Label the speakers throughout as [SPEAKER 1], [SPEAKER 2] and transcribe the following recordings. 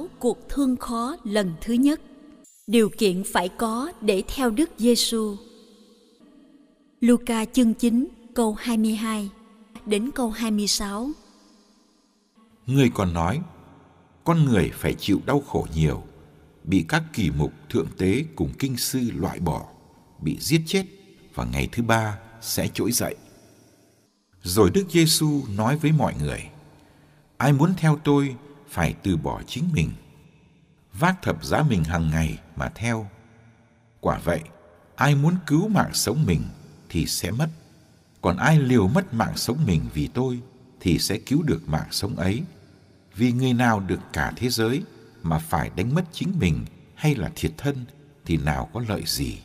[SPEAKER 1] Báo cuộc thương khó lần thứ nhất. Điều kiện phải có để theo Đức Giêsu. Luca chương 9 câu 22 đến câu 26.
[SPEAKER 2] Người còn nói, con người phải chịu đau khổ nhiều, bị các kỳ mục thượng tế cùng kinh sư loại bỏ, bị giết chết và ngày thứ ba sẽ trỗi dậy. Rồi Đức Giêsu nói với mọi người: Ai muốn theo tôi phải từ bỏ chính mình, vác thập giá mình hàng ngày mà theo. Quả vậy, ai muốn cứu mạng sống mình thì sẽ mất, còn ai liều mất mạng sống mình vì tôi thì sẽ cứu được mạng sống ấy. Vì người nào được cả thế giới mà phải đánh mất chính mình hay là thiệt thân thì nào có lợi gì?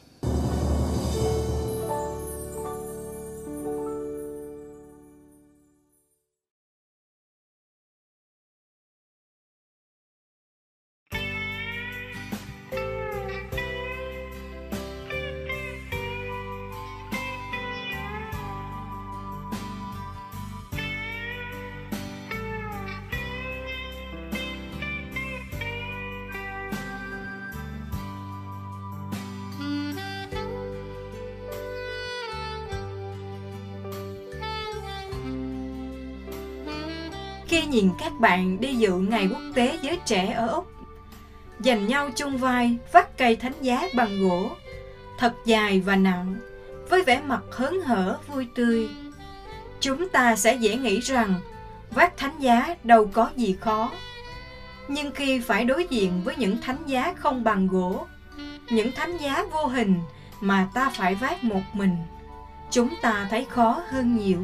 [SPEAKER 3] Khi nhìn các bạn đi dự ngày quốc tế giới trẻ ở Úc. Dành nhau chung vai, vắt cây thánh giá bằng gỗ, thật dài và nặng, với vẻ mặt hớn hở vui tươi. Chúng ta sẽ dễ nghĩ rằng vác thánh giá đâu có gì khó. Nhưng khi phải đối diện với những thánh giá không bằng gỗ, những thánh giá vô hình mà ta phải vác một mình, chúng ta thấy khó hơn nhiều.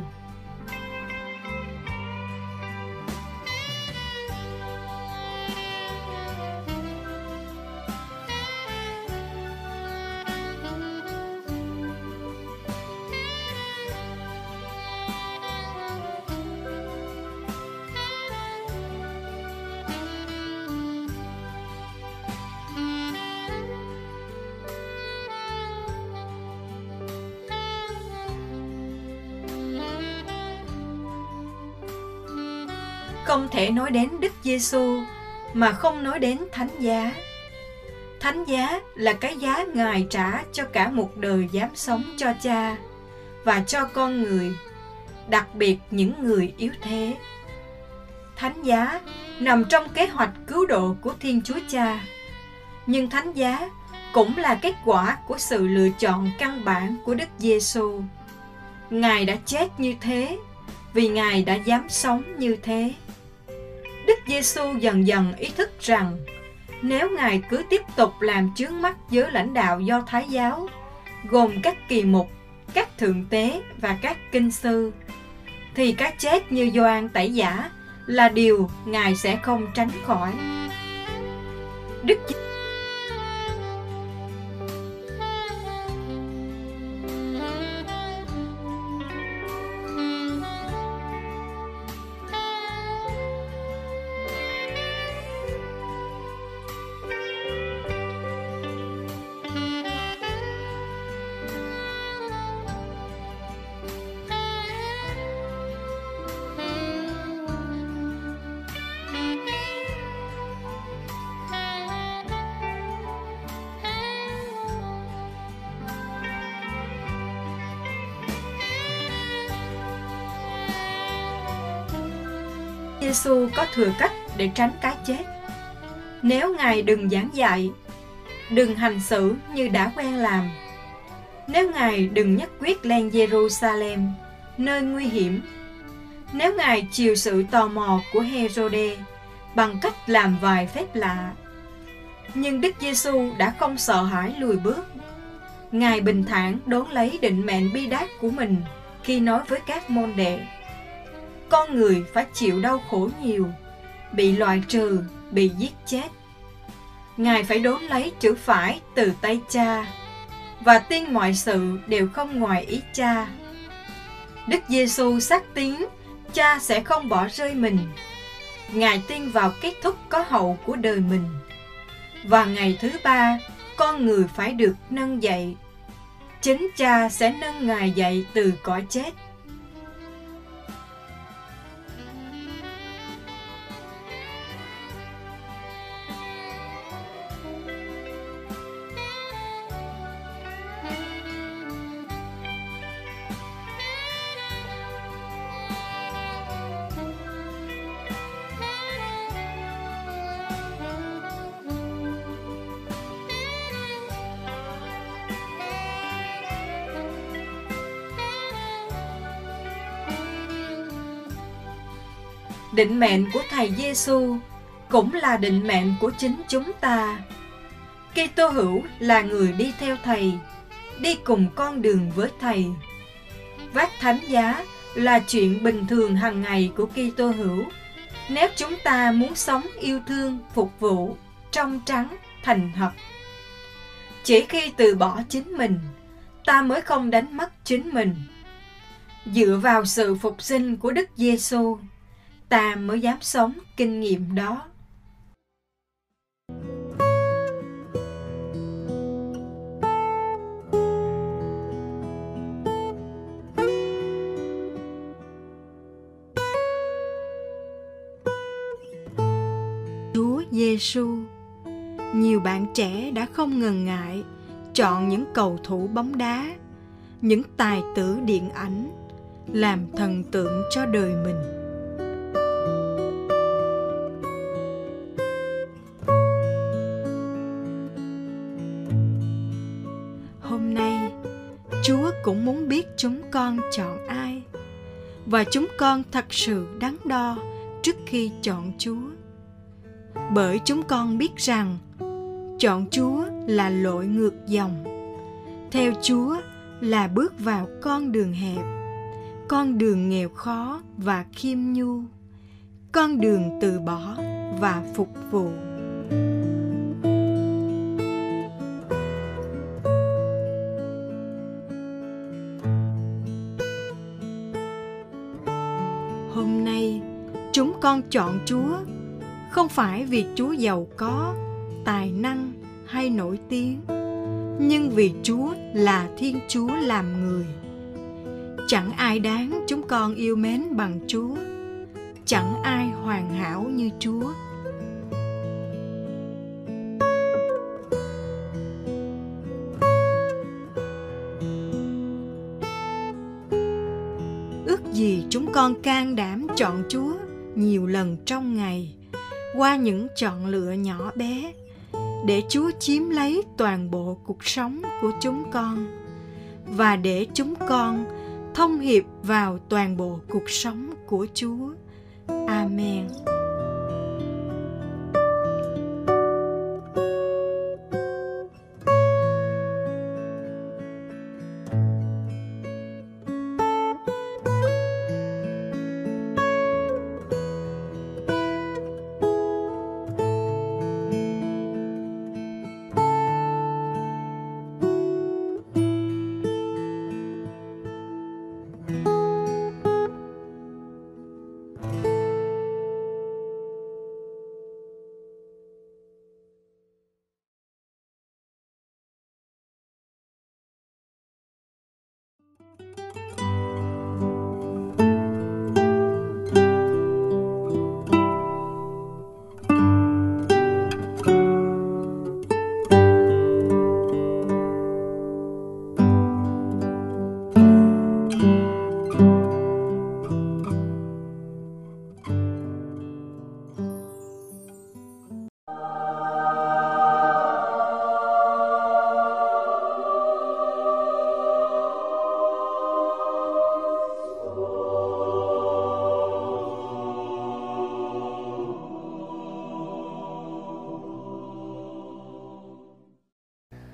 [SPEAKER 3] Thể nói đến Đức Giêsu mà không nói đến thánh giá. Thánh giá là cái giá Ngài trả cho cả một đời dám sống cho cha và cho con người, đặc biệt những người yếu thế. Thánh giá nằm trong kế hoạch cứu độ của Thiên Chúa Cha. Nhưng thánh giá cũng là kết quả của sự lựa chọn căn bản của Đức Giêsu. Ngài đã chết như thế vì Ngài đã dám sống như thế. Đức Giêsu dần dần ý thức rằng nếu Ngài cứ tiếp tục làm chướng mắt giới lãnh đạo do Thái giáo, gồm các kỳ mục, các thượng tế và các kinh sư, thì cái chết như Gioan tẩy giả là điều Ngài sẽ không tránh khỏi. Đức Giêsu Giêsu có thừa cách để tránh cái chết. Nếu Ngài đừng giảng dạy, đừng hành xử như đã quen làm. Nếu Ngài đừng nhất quyết lên Jerusalem, nơi nguy hiểm. Nếu Ngài chiều sự tò mò của Herode bằng cách làm vài phép lạ. Nhưng Đức Giêsu đã không sợ hãi lùi bước. Ngài bình thản đón lấy định mệnh bi đát của mình khi nói với các môn đệ. Con người phải chịu đau khổ nhiều, bị loại trừ, bị giết chết. Ngài phải đốn lấy chữ phải từ tay cha và tin mọi sự đều không ngoài ý cha. Đức Giêsu xác tín cha sẽ không bỏ rơi mình. Ngài tin vào kết thúc có hậu của đời mình. Và ngày thứ ba, con người phải được nâng dậy. Chính cha sẽ nâng Ngài dậy từ cõi chết. Định mệnh của Thầy Giêsu cũng là định mệnh của chính chúng ta. Kitô hữu là người đi theo Thầy, đi cùng con đường với Thầy. Vác thánh giá là chuyện bình thường hàng ngày của Kitô hữu. Nếu chúng ta muốn sống yêu thương, phục vụ, trong trắng, thành thật. Chỉ khi từ bỏ chính mình, ta mới không đánh mất chính mình. Dựa vào sự phục sinh của Đức Giêsu, ta mới dám sống kinh nghiệm đó. Chúa Giêsu nhiều bạn trẻ đã không ngần ngại chọn những cầu thủ bóng đá, những tài tử điện ảnh làm thần tượng cho đời mình. Cũng muốn biết chúng con chọn ai. Và chúng con thật sự đắn đo trước khi chọn chúa. Bởi chúng con biết rằng, chọn chúa là lội ngược dòng. Theo chúa là bước vào con đường hẹp, con đường nghèo khó và khiêm nhu, con đường từ bỏ và phục vụ. Con chọn Chúa không phải vì Chúa giàu có, tài năng hay nổi tiếng, nhưng vì Chúa là Thiên Chúa làm người. Chẳng ai đáng chúng con yêu mến bằng Chúa, chẳng ai hoàn hảo như Chúa. Ước gì chúng con can đảm chọn Chúa nhiều lần trong ngày, qua những chọn lựa nhỏ bé, để Chúa chiếm lấy toàn bộ cuộc sống của chúng con, và để chúng con thông hiệp vào toàn bộ cuộc sống của Chúa. Amen.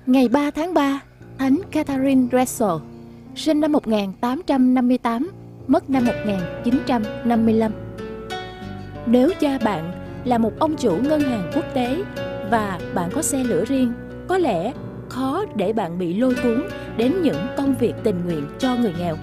[SPEAKER 4] Ngày 3 tháng 3, Thánh Catherine Dressel, sinh năm 1858, mất năm 1955. Nếu cha bạn là một ông chủ ngân hàng quốc tế và bạn có xe lửa riêng, có lẽ khó để bạn bị lôi cuốn đến những công việc tình nguyện cho người nghèo.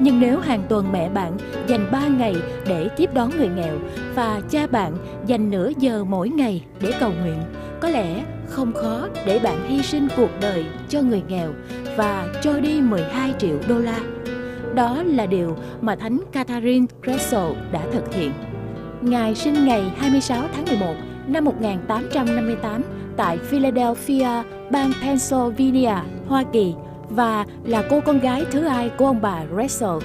[SPEAKER 4] Nhưng nếu hàng tuần mẹ bạn dành 3 ngày để tiếp đón người nghèo và cha bạn dành nửa giờ mỗi ngày để cầu nguyện, có lẽ không khó để bạn hy sinh cuộc đời cho người nghèo và cho đi 12 triệu đô la. Đó là điều mà Thánh Catherine Gressel đã thực hiện. Ngài sinh ngày 26 tháng 11 năm 1858 tại Philadelphia, bang Pennsylvania, Hoa Kỳ và là cô con gái thứ hai của ông bà Russell.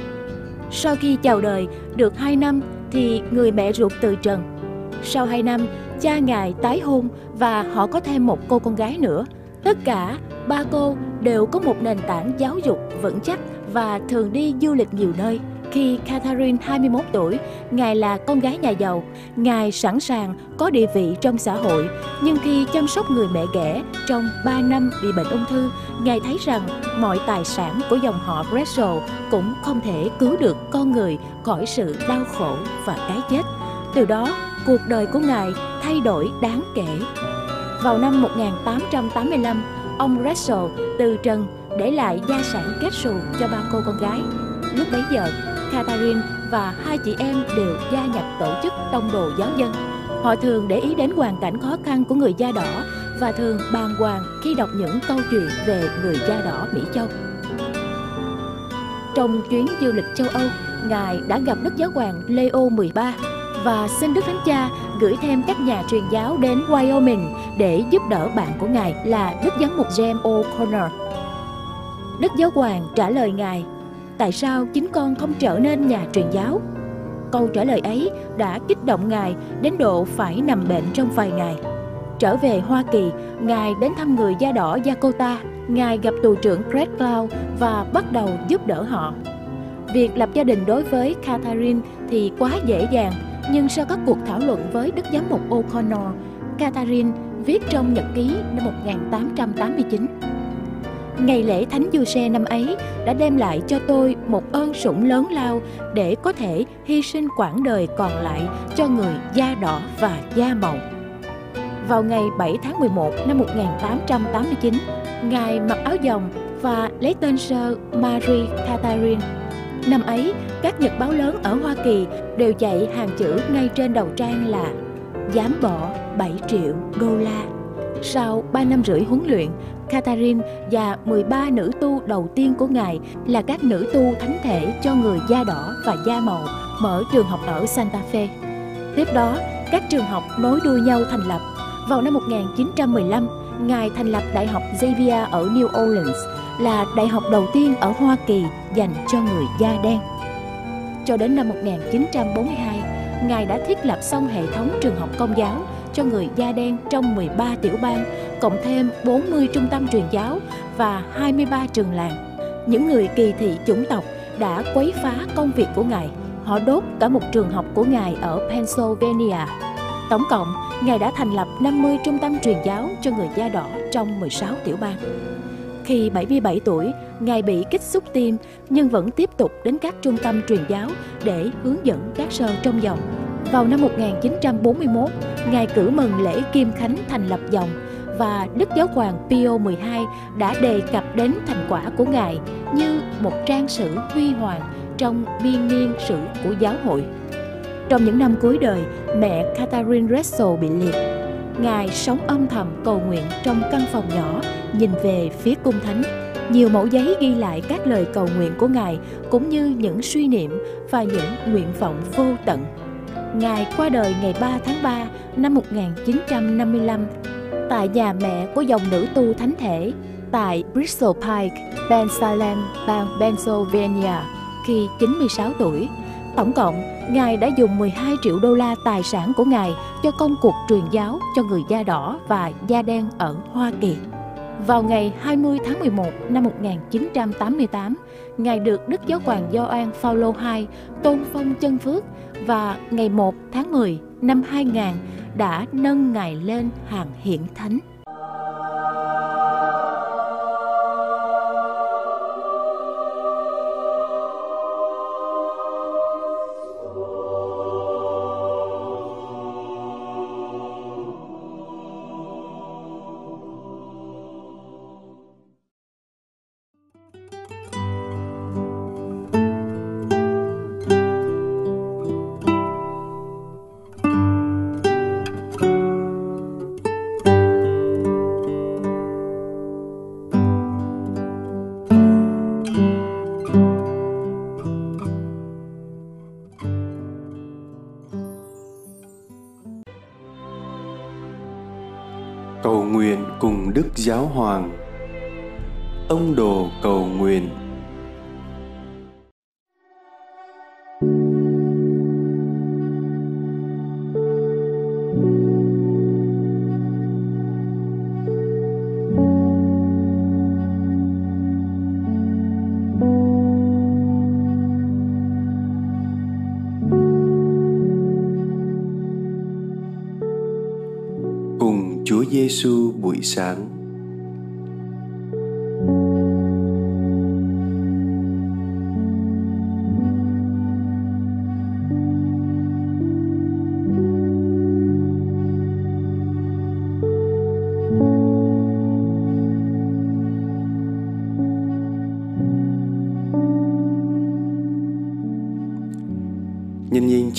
[SPEAKER 4] Sau khi chào đời được 2 năm thì người mẹ ruột từ trần. Sau 2 năm, cha ngài tái hôn và họ có thêm một cô con gái nữa. Tất cả ba cô đều có một nền tảng giáo dục vững chắc và thường đi du lịch nhiều nơi. Khi Catherine 21 tuổi, Ngài là con gái nhà giàu, Ngài sẵn sàng có địa vị trong xã hội. Nhưng khi chăm sóc người mẹ ghẻ trong 3 năm bị bệnh ung thư, Ngài thấy rằng mọi tài sản của dòng họ Gressel cũng không thể cứu được con người khỏi sự đau khổ và cái chết. Từ đó, cuộc đời của Ngài thay đổi đáng kể. Vào năm 1885, ông Russell từ trần để lại gia sản kết xù cho ba cô con gái. Lúc bấy giờ, Catherine và hai chị em đều gia nhập tổ chức tông đồ giáo dân. Họ thường để ý đến hoàn cảnh khó khăn của người da đỏ và thường bàng hoàng khi đọc những câu chuyện về người da đỏ Mỹ Châu. Trong chuyến du lịch châu Âu, Ngài đã gặp Đức Giáo hoàng Leo 13 và xin Đức Thánh Cha gửi thêm các nhà truyền giáo đến Wyoming để giúp đỡ bạn của Ngài là Đức Giám mục James O'Connor. Đức Giáo hoàng trả lời Ngài tại sao chính con không trở nên nhà truyền giáo? Câu trả lời ấy đã kích động Ngài đến độ phải nằm bệnh trong vài ngày. Trở về Hoa Kỳ, Ngài đến thăm người da đỏ Dakota. Ngài gặp tù trưởng Greg Cloud và bắt đầu giúp đỡ họ. Việc lập gia đình đối với Catherine thì quá dễ dàng, nhưng sau các cuộc thảo luận với Đức Giám mục O'Connor, Catherine viết trong nhật ký năm 1889 Ngày lễ Thánh Du Xe năm ấy đã đem lại cho tôi một ơn sủng lớn lao để có thể hy sinh quãng đời còn lại cho người da đỏ và da màu. Vào ngày 7 tháng 11 năm 1889, Ngài mặc áo dòng và lấy tên sơ Marie Catherine. Năm ấy, các nhật báo lớn ở Hoa Kỳ đều chạy hàng chữ ngay trên đầu trang là Dám bỏ 7 triệu đô la. Sau 3 năm rưỡi huấn luyện, Catherine và 13 nữ tu đầu tiên của Ngài là các nữ tu thánh thể cho người da đỏ và da màu mở trường học ở Santa Fe. Tiếp đó, các trường học nối đuôi nhau thành lập. Vào năm 1915, Ngài thành lập Đại học Xavier ở New Orleans, là đại học đầu tiên ở Hoa Kỳ dành cho người da đen. Cho đến năm 1942, Ngài đã thiết lập xong hệ thống trường học công giáo cho người da đen trong 13 tiểu bang, cộng thêm 40 trung tâm truyền giáo và 23 trường làng. Những người kỳ thị chủng tộc đã quấy phá công việc của Ngài. Họ đốt cả một trường học của Ngài ở Pennsylvania. Tổng cộng, Ngài đã thành lập 50 trung tâm truyền giáo cho người da đỏ trong 16 tiểu bang. Khi 77 tuổi, Ngài bị kích xúc tim nhưng vẫn tiếp tục đến các trung tâm truyền giáo để hướng dẫn các sơ trong dòng vào năm 1941, Ngài cử mừng lễ Kim Khánh thành lập dòng và Đức Giáo hoàng Pio XII đã đề cập đến thành quả của Ngài như một trang sử huy hoàng trong biên niên sử của giáo hội. Trong những năm cuối đời, mẹ Catherine Russell bị liệt. Ngài sống âm thầm cầu nguyện trong căn phòng nhỏ, nhìn về phía cung thánh. Nhiều mẫu giấy ghi lại các lời cầu nguyện của Ngài cũng như những suy niệm và những nguyện vọng vô tận Ngài qua đời ngày 3 tháng 3 năm 1955 tại nhà mẹ của dòng nữ tu thánh thể tại Bristol Pike, Pennsylvania, bang Pennsylvania khi 96 tuổi. Tổng cộng, Ngài đã dùng 12 triệu đô la tài sản của Ngài cho công cuộc truyền giáo cho người da đỏ và da đen ở Hoa Kỳ. Vào ngày 20 tháng 11 năm 1988, Ngài được Đức Giáo hoàng Gioan Phaolô II tôn phong chân phước và ngày 1 tháng 10 năm 2000 đã nâng Ngài lên hàng hiển thánh.
[SPEAKER 5] cầu nguyện cùng Đức Giáo Hoàng. Ông Đồ cầu nguyện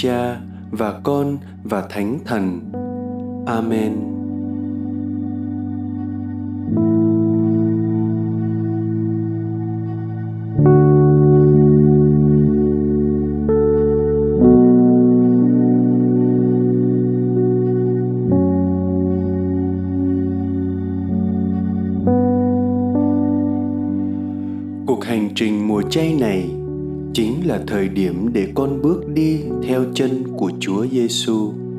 [SPEAKER 5] Cha và Con và Thánh Thần. Amen. Là thời điểm để con bước đi theo chân của Chúa Giêsu. xu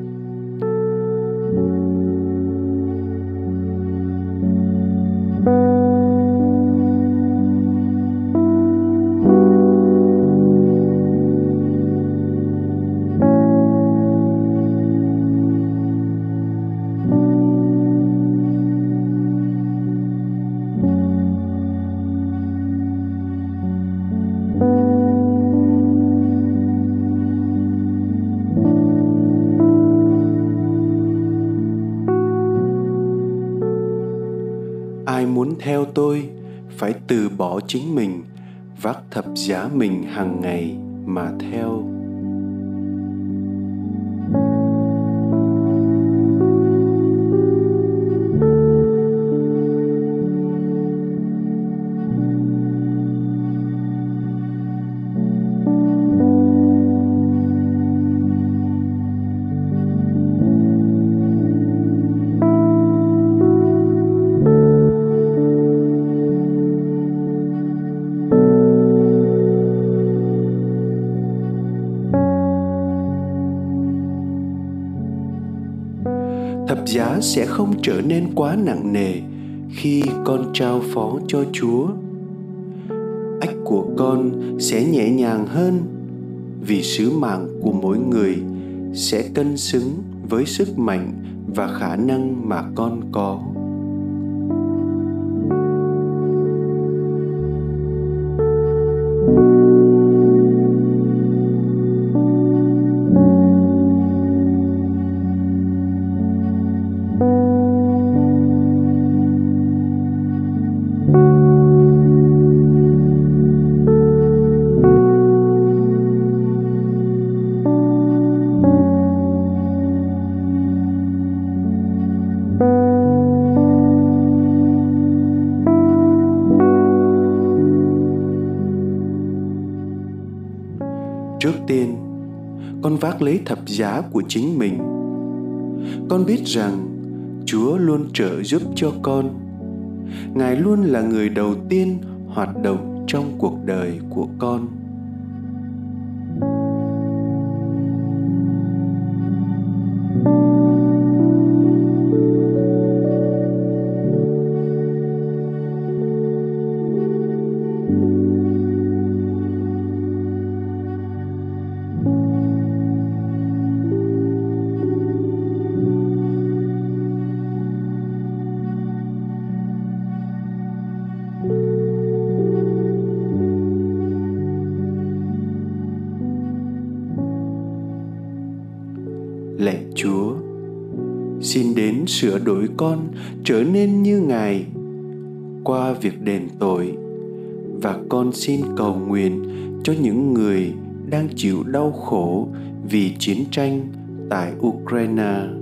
[SPEAKER 5] chính mình vác thập giá mình hàng ngày mà theo. Sẽ không trở nên quá nặng nề khi con trao phó cho chúa. Ách của con sẽ nhẹ nhàng hơn, vì sứ mạng của mỗi người sẽ cân xứng với sức mạnh và khả năng mà con có. Lấy thập giá của chính mình. Con biết rằng chúa luôn trợ giúp cho con. Ngài luôn là người đầu tiên hoạt động trong cuộc đời của con. Xin đến sửa đổi con, trở nên như ngài. Qua việc đền tội, và con xin cầu nguyện cho những người đang chịu đau khổ vì chiến tranh tại ukraine.